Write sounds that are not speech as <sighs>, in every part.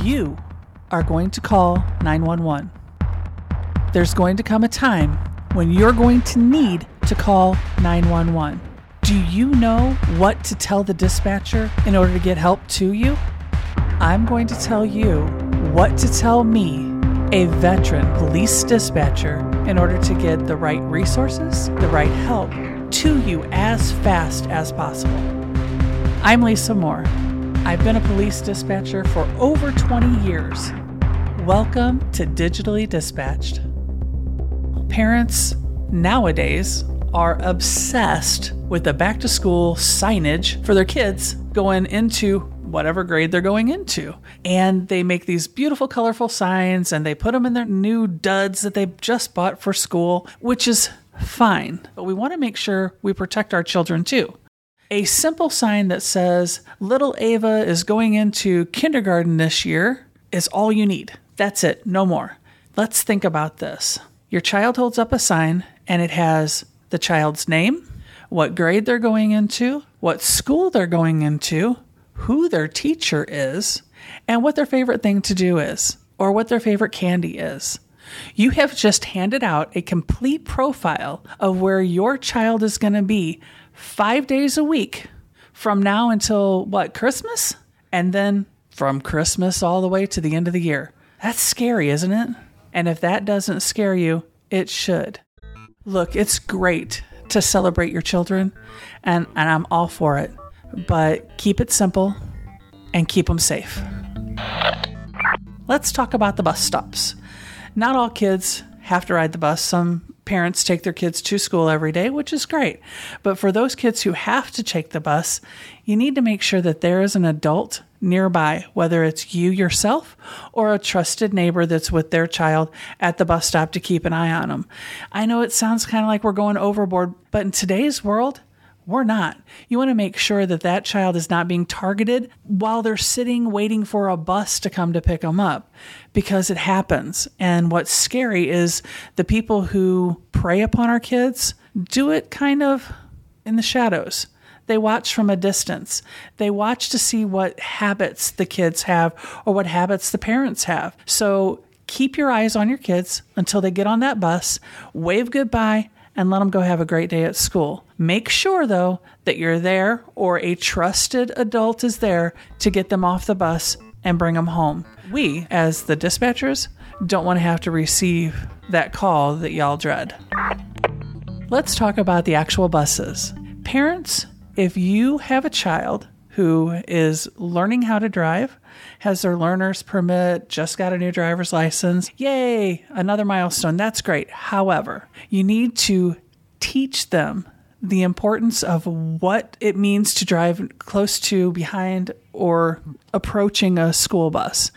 You are going to call 911. There's going to come a time when you're going to need to call 911. Do you know what to tell the dispatcher in order to get help to you? I'm going to tell you what to tell me, a veteran police dispatcher, in order to get the right resources, the right help to you as fast as possible. I'm Lisa Moore. I've been a police dispatcher for over 20 years. Welcome to Digitally Dispatched. Parents nowadays are obsessed with the back to school signage for their kids going into whatever grade they're going into. And they make these beautiful, colorful signs and they put them in their new duds that they just bought for school, which is fine. But we want to make sure we protect our children too. A simple sign that says, Little Ava is going into kindergarten this year is all you need. That's it, no more. Let's think about this. Your child holds up a sign and it has the child's name, what grade they're going into, what school they're going into, who their teacher is, and what their favorite thing to do is, or what their favorite candy is. You have just handed out a complete profile of where your child is going to be five days a week from now until what, Christmas? And then from Christmas all the way to the end of the year. That's scary, isn't it? And if that doesn't scare you, it should. Look, it's great to celebrate your children, and, and I'm all for it, but keep it simple and keep them safe. Let's talk about the bus stops. Not all kids have to ride the bus. Some parents take their kids to school every day, which is great. But for those kids who have to take the bus, you need to make sure that there is an adult nearby, whether it's you yourself or a trusted neighbor that's with their child at the bus stop to keep an eye on them. I know it sounds kind of like we're going overboard, but in today's world, we're not. You want to make sure that that child is not being targeted while they're sitting waiting for a bus to come to pick them up because it happens. And what's scary is the people who prey upon our kids do it kind of in the shadows. They watch from a distance. They watch to see what habits the kids have or what habits the parents have. So keep your eyes on your kids until they get on that bus, wave goodbye, and let them go have a great day at school. Make sure, though, that you're there or a trusted adult is there to get them off the bus and bring them home. We, as the dispatchers, don't want to have to receive that call that y'all dread. Let's talk about the actual buses. Parents, if you have a child who is learning how to drive, has their learner's permit, just got a new driver's license. Yay, another milestone. That's great. However, you need to teach them the importance of what it means to drive close to, behind, or approaching a school bus.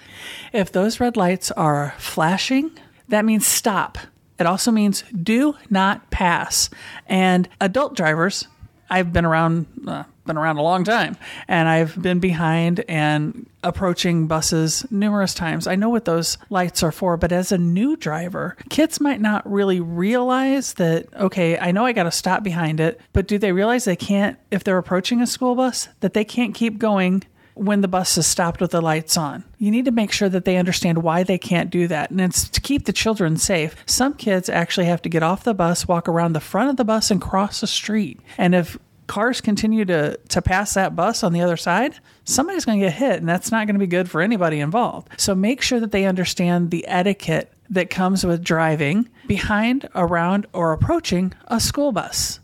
If those red lights are flashing, that means stop. It also means do not pass. And adult drivers, I've been around uh, been around a long time and I've been behind and approaching buses numerous times. I know what those lights are for, but as a new driver, kids might not really realize that okay, I know I got to stop behind it, but do they realize they can't if they're approaching a school bus that they can't keep going when the bus is stopped with the lights on. You need to make sure that they understand why they can't do that. And it's to keep the children safe. Some kids actually have to get off the bus, walk around the front of the bus, and cross the street. And if cars continue to, to pass that bus on the other side, somebody's going to get hit, and that's not going to be good for anybody involved. So make sure that they understand the etiquette that comes with driving behind, around, or approaching a school bus.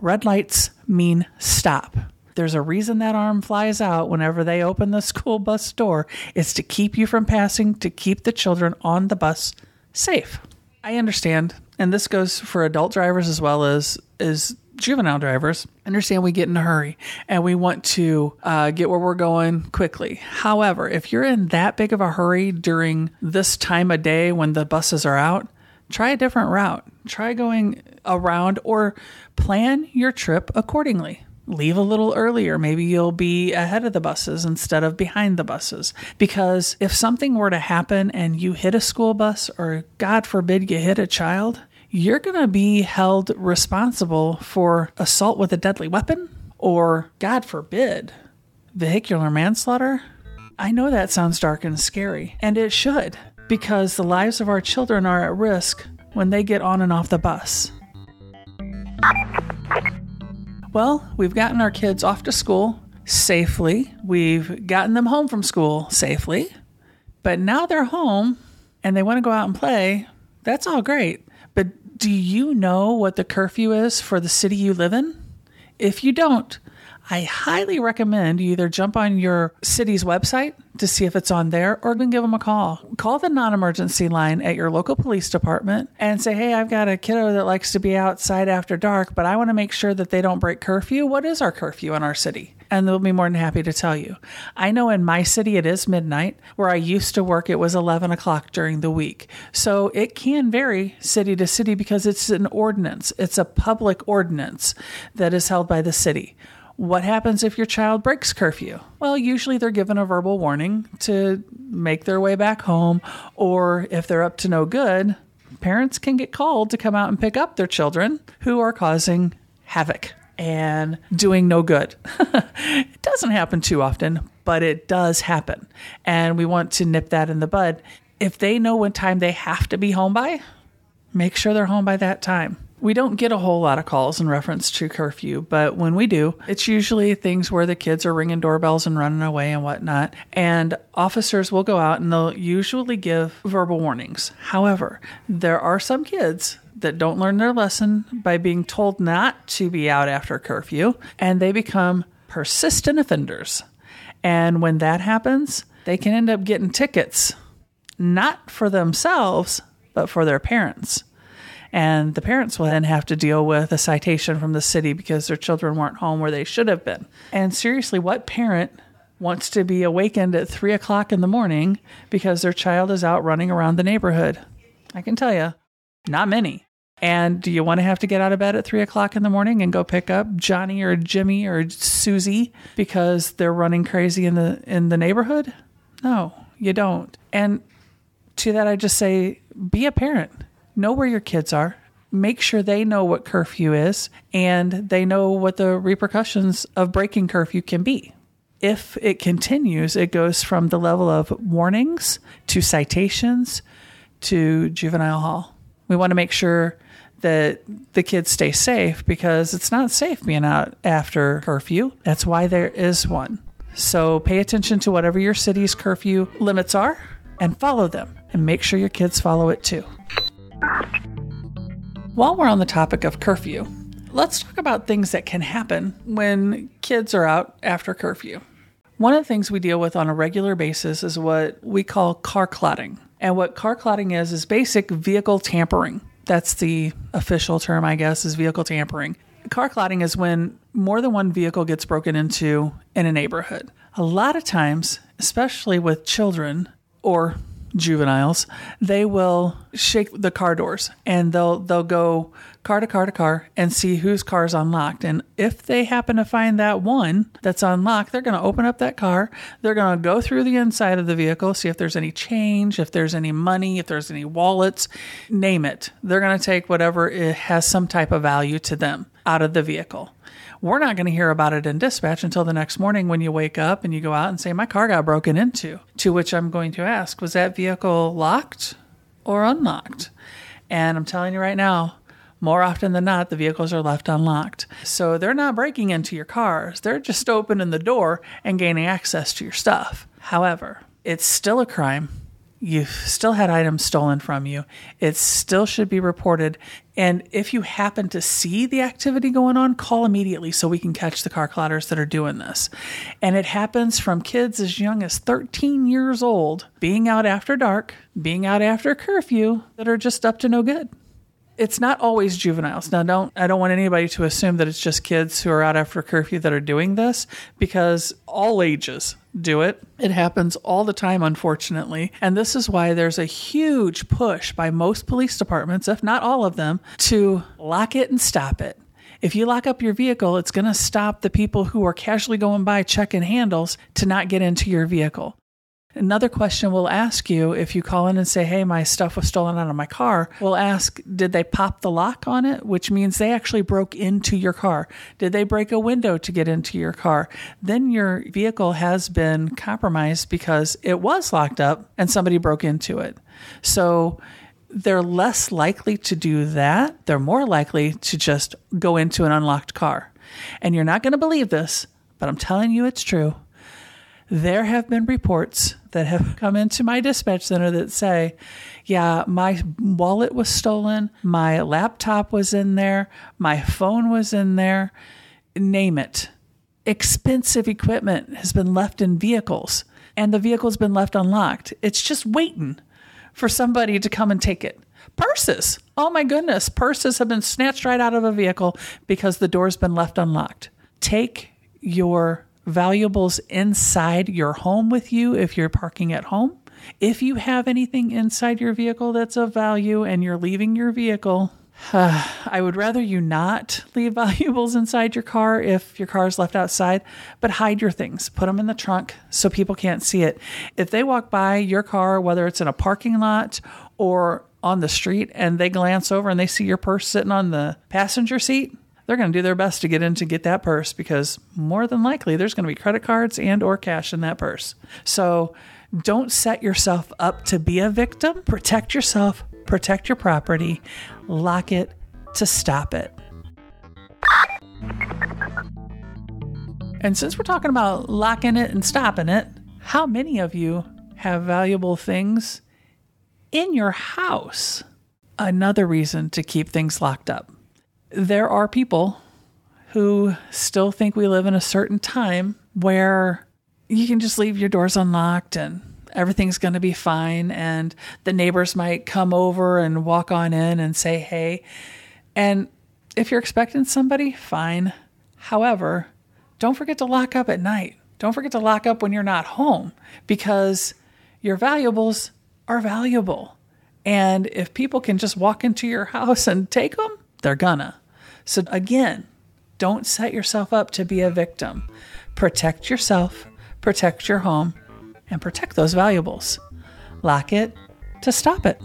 Red lights mean stop. There's a reason that arm flies out whenever they open the school bus door. It's to keep you from passing, to keep the children on the bus safe. I understand, and this goes for adult drivers as well as as juvenile drivers. Understand we get in a hurry and we want to uh, get where we're going quickly. However, if you're in that big of a hurry during this time of day when the buses are out, try a different route. Try going around or plan your trip accordingly leave a little earlier. Maybe you'll be ahead of the buses instead of behind the buses. Because if something were to happen and you hit a school bus, or God forbid you hit a child, you're going to be held responsible for assault with a deadly weapon, or God forbid, vehicular manslaughter. I know that sounds dark and scary, and it should, because the lives of our children are at risk when they get on and off the bus. Well, we've gotten our kids off to school safely. We've gotten them home from school safely. But now they're home and they want to go out and play. That's all great. Do you know what the curfew is for the city you live in? If you don't, I highly recommend you either jump on your city's website to see if it's on there or then give them a call. Call the non emergency line at your local police department and say, Hey, I've got a kiddo that likes to be outside after dark, but I want to make sure that they don't break curfew. What is our curfew in our city? And they'll be more than happy to tell you. I know in my city it is midnight. Where I used to work, it was 11 o'clock during the week. So it can vary city to city because it's an ordinance, it's a public ordinance that is held by the city. What happens if your child breaks curfew? Well, usually they're given a verbal warning to make their way back home, or if they're up to no good, parents can get called to come out and pick up their children who are causing havoc and doing no good. <laughs> it doesn't happen too often, but it does happen. And we want to nip that in the bud. If they know what time they have to be home by, make sure they're home by that time. We don't get a whole lot of calls in reference to curfew, but when we do, it's usually things where the kids are ringing doorbells and running away and whatnot. And officers will go out and they'll usually give verbal warnings. However, there are some kids that don't learn their lesson by being told not to be out after curfew, and they become persistent offenders. And when that happens, they can end up getting tickets, not for themselves, but for their parents. And the parents will then have to deal with a citation from the city because their children weren't home where they should have been. And seriously, what parent wants to be awakened at three o'clock in the morning because their child is out running around the neighborhood? I can tell you, not many. And do you want to have to get out of bed at three o'clock in the morning and go pick up Johnny or Jimmy or Susie because they're running crazy in the in the neighborhood? No, you don't. And to that I just say be a parent know where your kids are, make sure they know what curfew is, and they know what the repercussions of breaking curfew can be. If it continues, it goes from the level of warnings to citations to juvenile hall. We want to make sure that the kids stay safe because it's not safe being out after curfew. That's why there is one. So pay attention to whatever your city's curfew limits are and follow them and make sure your kids follow it too. While we're on the topic of curfew, let's talk about things that can happen when kids are out after curfew. One of the things we deal with on a regular basis is what we call car clouting. And what car clouting is, is basic vehicle tampering. That's the official term, I guess, is vehicle tampering. Car clouting is when more than one vehicle gets broken into in a neighborhood. A lot of times, especially with children or juveniles, they will shake the car doors and they'll they'll go car to car to car and see whose car is unlocked. And if they happen to find that one that's unlocked, they're going to open up that car. They're going to go through the inside of the vehicle, see if there's any change, if there's any money, if there's any wallets, name it. They're going to take whatever it has some type of value to them out of the vehicle. We're not going to hear about it in dispatch until the next morning when you wake up and you go out and say, My car got broken into. To which I'm going to ask, Was that vehicle locked or unlocked? And I'm telling you right now, more often than not, the vehicles are left unlocked. So they're not breaking into your cars, they're just opening the door and gaining access to your stuff. However, it's still a crime you've still had items stolen from you. It still should be reported. And if you happen to see the activity going on, call immediately so we can catch the car clouters that are doing this. And it happens from kids as young as 13 years old being out after dark, being out after curfew that are just up to no good it's not always juveniles. Now, don't I don't want anybody to assume that it's just kids who are out after curfew that are doing this because all ages do it. It happens all the time, unfortunately. And this is why there's a huge push by most police departments, if not all of them, to lock it and stop it. If you lock up your vehicle, it's going to stop the people who are casually going by checking handles to not get into your vehicle. Another question we'll ask you if you call in and say, Hey, my stuff was stolen out of my car, we'll ask, Did they pop the lock on it? Which means they actually broke into your car. Did they break a window to get into your car? Then your vehicle has been compromised because it was locked up and somebody broke into it. So they're less likely to do that. They're more likely to just go into an unlocked car. And you're not going to believe this, but I'm telling you it's true. There have been reports that have come into my dispatch center that say, yeah, my wallet was stolen, my laptop was in there, my phone was in there, name it. Expensive equipment has been left in vehicles, and the vehicle's been left unlocked. It's just waiting for somebody to come and take it. Purses. Oh my goodness. Purses have been snatched right out of a vehicle because the door's been left unlocked. Take your valuables inside your home with you if you're parking at home. If you have anything inside your vehicle that's of value and you're leaving your vehicle, uh, <sighs> I would rather you not leave <laughs> valuables inside your car if your car is left outside, but hide your things. Put them in the trunk so people can't see it. If they walk by your car, whether it's in a parking lot or on the street, and they glance over and they see your purse sitting on the passenger seat, they're going to do their best to get in to get that purse because more than likely there's going to be credit cards and or cash in that purse. So don't set yourself up to be a victim. Protect yourself, protect your property, lock it to stop it. And since we're talking about locking it and stopping it, how many of you have valuable things in your house? Another reason to keep things locked up there are people who still think we live in a certain time where you can just leave your doors unlocked and everything's going to be fine and the neighbors might come over and walk on in and say hey. And if you're expecting somebody fine. However don't forget to lock up at night. Don't forget to lock up when you're not home because your valuables are valuable. And if people can just walk into your house and take them they're gonna so, again, don't set yourself up to be a victim. Protect yourself, protect your home, and protect those valuables. Lock it to stop it.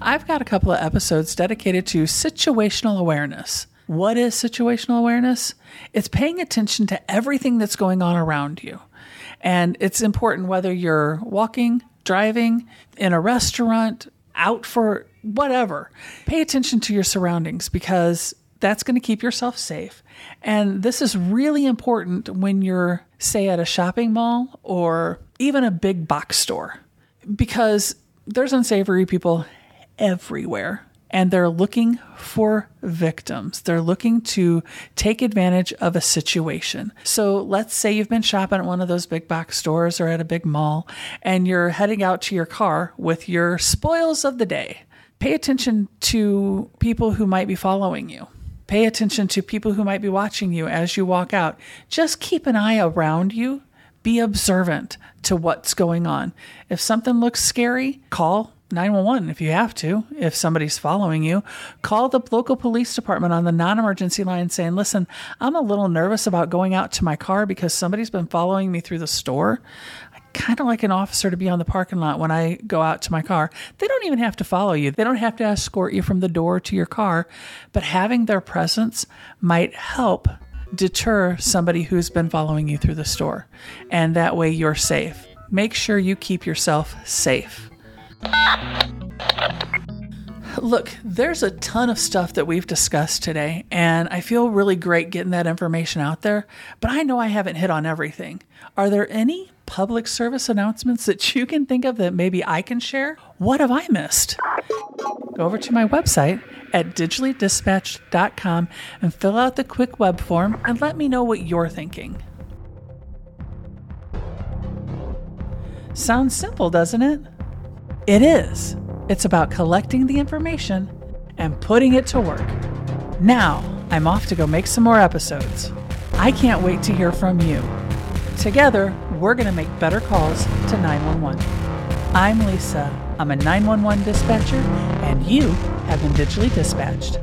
I've got a couple of episodes dedicated to situational awareness. What is situational awareness? It's paying attention to everything that's going on around you. And it's important whether you're walking, driving, in a restaurant, out for whatever. Pay attention to your surroundings because that's going to keep yourself safe. And this is really important when you're, say, at a shopping mall or even a big box store because there's unsavory people everywhere and they're looking for victims. They're looking to take advantage of a situation. So let's say you've been shopping at one of those big box stores or at a big mall and you're heading out to your car with your spoils of the day. Pay attention to people who might be following you. Pay attention to people who might be watching you as you walk out. Just keep an eye around you. Be observant to what's going on. If something looks scary, call 911 if you have to. If somebody's following you, call the local police department on the non emergency line saying, Listen, I'm a little nervous about going out to my car because somebody's been following me through the store. Kind of like an officer to be on the parking lot when I go out to my car. They don't even have to follow you, they don't have to escort you from the door to your car, but having their presence might help deter somebody who's been following you through the store. And that way you're safe. Make sure you keep yourself safe. Look, there's a ton of stuff that we've discussed today, and I feel really great getting that information out there, but I know I haven't hit on everything. Are there any public service announcements that you can think of that maybe I can share? What have I missed? Go over to my website at digitallydispatched.com and fill out the quick web form and let me know what you're thinking. Sounds simple, doesn't it? It is. It's about collecting the information and putting it to work. Now, I'm off to go make some more episodes. I can't wait to hear from you. Together, we're going to make better calls to 911. I'm Lisa. I'm a 911 dispatcher, and you have been digitally dispatched.